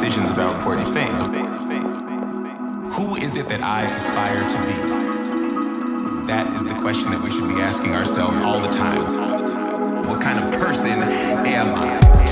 decisions about important things. Who is it that I aspire to be? That is the question that we should be asking ourselves all the time. What kind of person am I?